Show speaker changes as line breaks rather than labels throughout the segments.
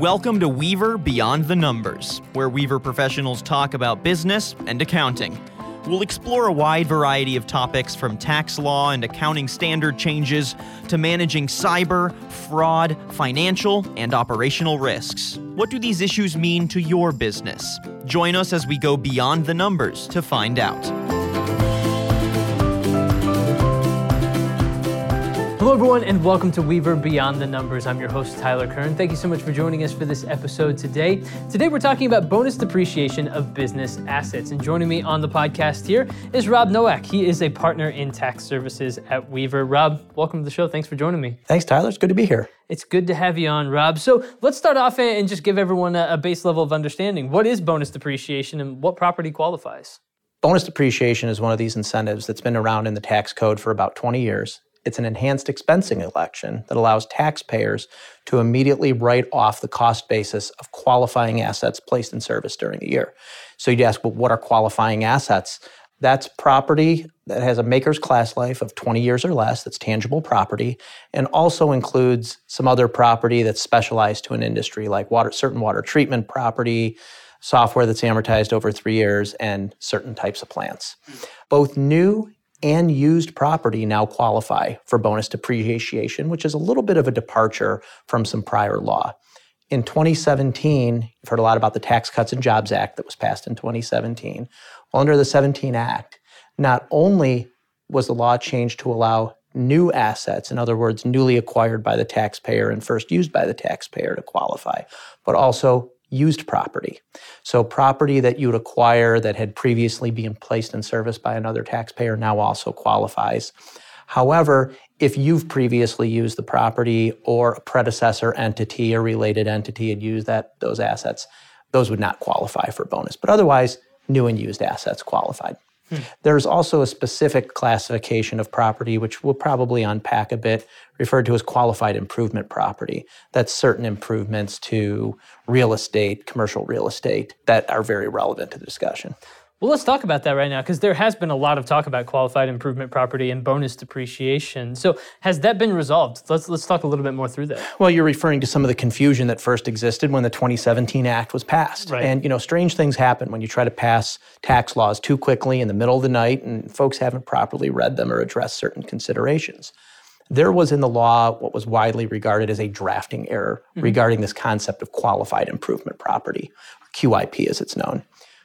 Welcome to Weaver Beyond the Numbers, where Weaver professionals talk about business and accounting. We'll explore a wide variety of topics from tax law and accounting standard changes to managing cyber, fraud, financial, and operational risks. What do these issues mean to your business? Join us as we go beyond the numbers to find out.
Hello, everyone, and welcome to Weaver Beyond the Numbers. I'm your host, Tyler Kern. Thank you so much for joining us for this episode today. Today, we're talking about bonus depreciation of business assets. And joining me on the podcast here is Rob Nowak. He is a partner in tax services at Weaver. Rob, welcome to the show. Thanks for joining me.
Thanks, Tyler. It's good to be here.
It's good to have you on, Rob. So let's start off and just give everyone a base level of understanding. What is bonus depreciation and what property qualifies?
Bonus depreciation is one of these incentives that's been around in the tax code for about 20 years. It's an enhanced expensing election that allows taxpayers to immediately write off the cost basis of qualifying assets placed in service during the year. So you'd ask, well, what are qualifying assets? That's property that has a MACRS class life of 20 years or less, that's tangible property, and also includes some other property that's specialized to an industry like water, certain water treatment property, software that's amortized over three years, and certain types of plants. Both new and used property now qualify for bonus depreciation, which is a little bit of a departure from some prior law. In 2017, you've heard a lot about the Tax Cuts and Jobs Act that was passed in 2017. Well, under the 17 Act, not only was the law changed to allow new assets, in other words, newly acquired by the taxpayer and first used by the taxpayer to qualify, but also used property. So, property that you would acquire that had previously been placed in service by another taxpayer now also qualifies. However, if you've previously used the property or a predecessor entity or related entity had used that those assets, those would not qualify for bonus. But otherwise, new and used assets qualified. There's also a specific classification of property, which we'll probably unpack a bit, referred to as qualified improvement property. That's certain improvements to real estate, commercial real estate, that are very relevant to the discussion.
Well, let's talk about that right now because there has been a lot of talk about qualified improvement property and bonus depreciation. So, has that been resolved? Let's let's talk a little bit more through that.
Well, you're referring to some of the confusion that first existed when the 2017 Act was passed.
Right.
And you know, strange things happen when you try to pass tax laws too quickly in the middle of the night and folks haven't properly read them or addressed certain considerations. There was in the law what was widely regarded as a drafting error mm-hmm. regarding this concept of qualified improvement property, or QIP as it's known.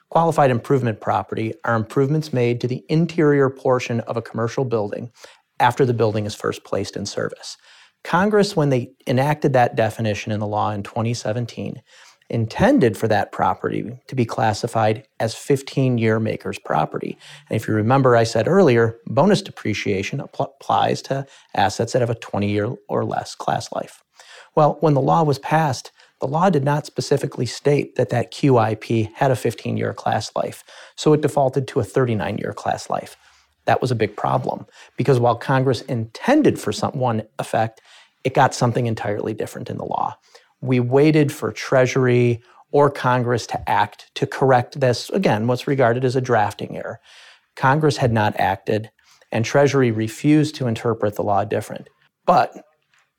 Qualified improvement property are improvements made to the interior portion of a commercial building after the building is first placed in service. Congress, when they enacted that definition in the law in 2017, intended for that property to be classified as 15 year MACRS property. And if you remember, I said earlier, bonus depreciation applies to assets that have a 20 year or less class life. Well, when the law was passed, the law did not specifically state that that QIP had a 15 year class life, so it defaulted to a 39 year class life. That was a big problem because while Congress intended for some, one effect, it got something entirely different in the law. We waited for Treasury or Congress to act to correct this, again, what's regarded as a drafting error. Congress had not acted, and Treasury refused to interpret the law different. But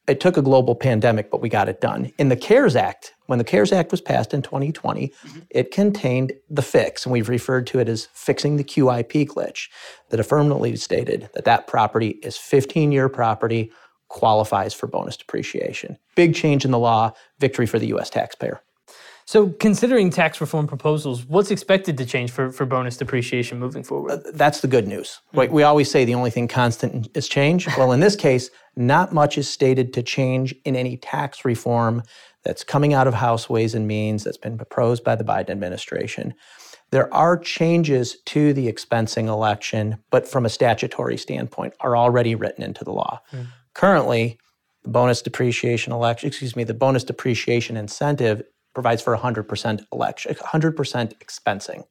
it took a global pandemic, but we got it done. In the CARES Act, when the CARES Act was passed in 2020, mm-hmm. it contained the fix, and we've referred to it as fixing the QIP glitch, that affirmatively stated that that property is 15 year property, qualifies for bonus depreciation. Big change in the law, victory for the US taxpayer.
So, considering tax reform proposals, what's expected to change for, for bonus depreciation moving forward? Uh,
that's the good news. Mm-hmm. We always say the only thing constant is change. Well, in this case, not much is stated to change in any tax reform that's coming out of House Ways and Means that's been proposed by the Biden administration. There are changes to the expensing election, but from a statutory standpoint, are already written into the law. Mm. Currently, the bonus depreciation election, excuse me, the bonus depreciation incentive provides for 100% election, 100% expensing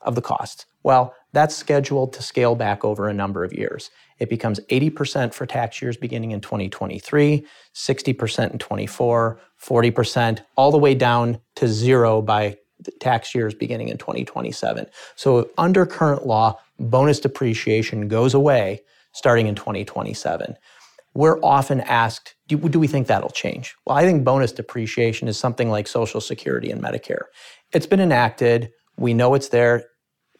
of the costs. Well, that's scheduled to scale back over a number of years. It becomes 80% for tax years beginning in 2023, 60% in 24, 40%, all the way down to zero by tax years beginning in 2027. So under current law, bonus depreciation goes away starting in 2027. We're often asked, do, do, we think that'll change? Well, I think bonus depreciation is something like Social Security and Medicare. It's been enacted, we know it's there.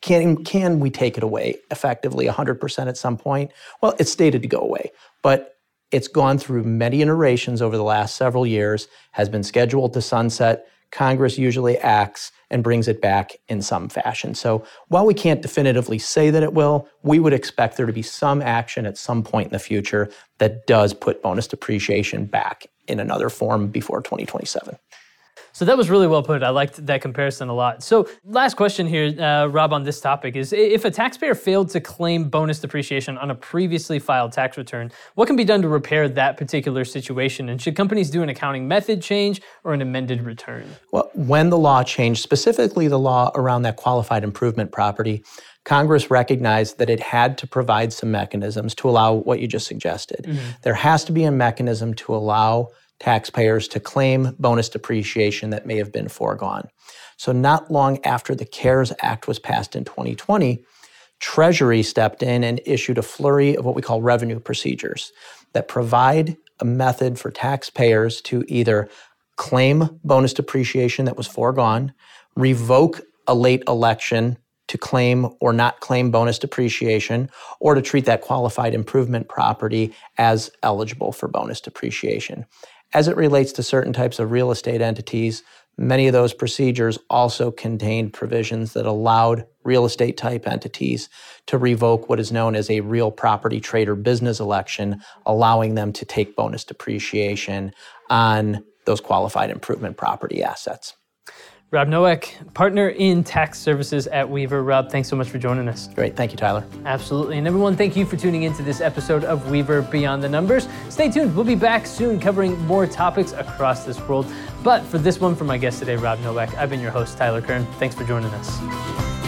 Can, can we take it away effectively 100% at some point? Well, it's stated to go away, but it's gone through many iterations over the last several years, has been scheduled to sunset. Congress usually acts and brings it back in some fashion. So while we can't definitively say that it will, we would expect there to be some action at some point in the future that does put bonus depreciation back in another form before 2027.
So that was really well put. I liked that comparison a lot. So, last question here, uh, Rob, on this topic is if a taxpayer failed to claim bonus depreciation on a previously filed tax return, what can be done to repair that particular situation? And should companies do an accounting method change or an amended return?
Well, when the law changed, specifically the law around that qualified improvement property, Congress recognized that it had to provide some mechanisms to allow what you just suggested. Mm-hmm. There has to be a mechanism to allow taxpayers to claim bonus depreciation that may have been foregone. So, not long after the CARES Act was passed in 2020, Treasury stepped in and issued a flurry of what we call revenue procedures that provide a method for taxpayers to either claim bonus depreciation that was foregone, revoke a late election to claim or not claim bonus depreciation, or to treat that qualified improvement property as eligible for bonus depreciation. As it relates to certain types of real estate entities, many of those procedures also contained provisions that allowed real estate type entities to revoke what is known as a real property trade or business election, allowing them to take bonus depreciation on those qualified improvement property assets.
Rob Nowak, partner in tax services at Weaver. Rob, thanks so much for joining us.
Great. Thank you, Tyler.
Absolutely. And everyone, thank you for tuning into this episode of Weaver Beyond the Numbers. Stay tuned. We'll be back soon covering more topics across this world. But for this one, for my guest today, Rob Nowak, I've been your host, Tyler Kern. Thanks for joining us.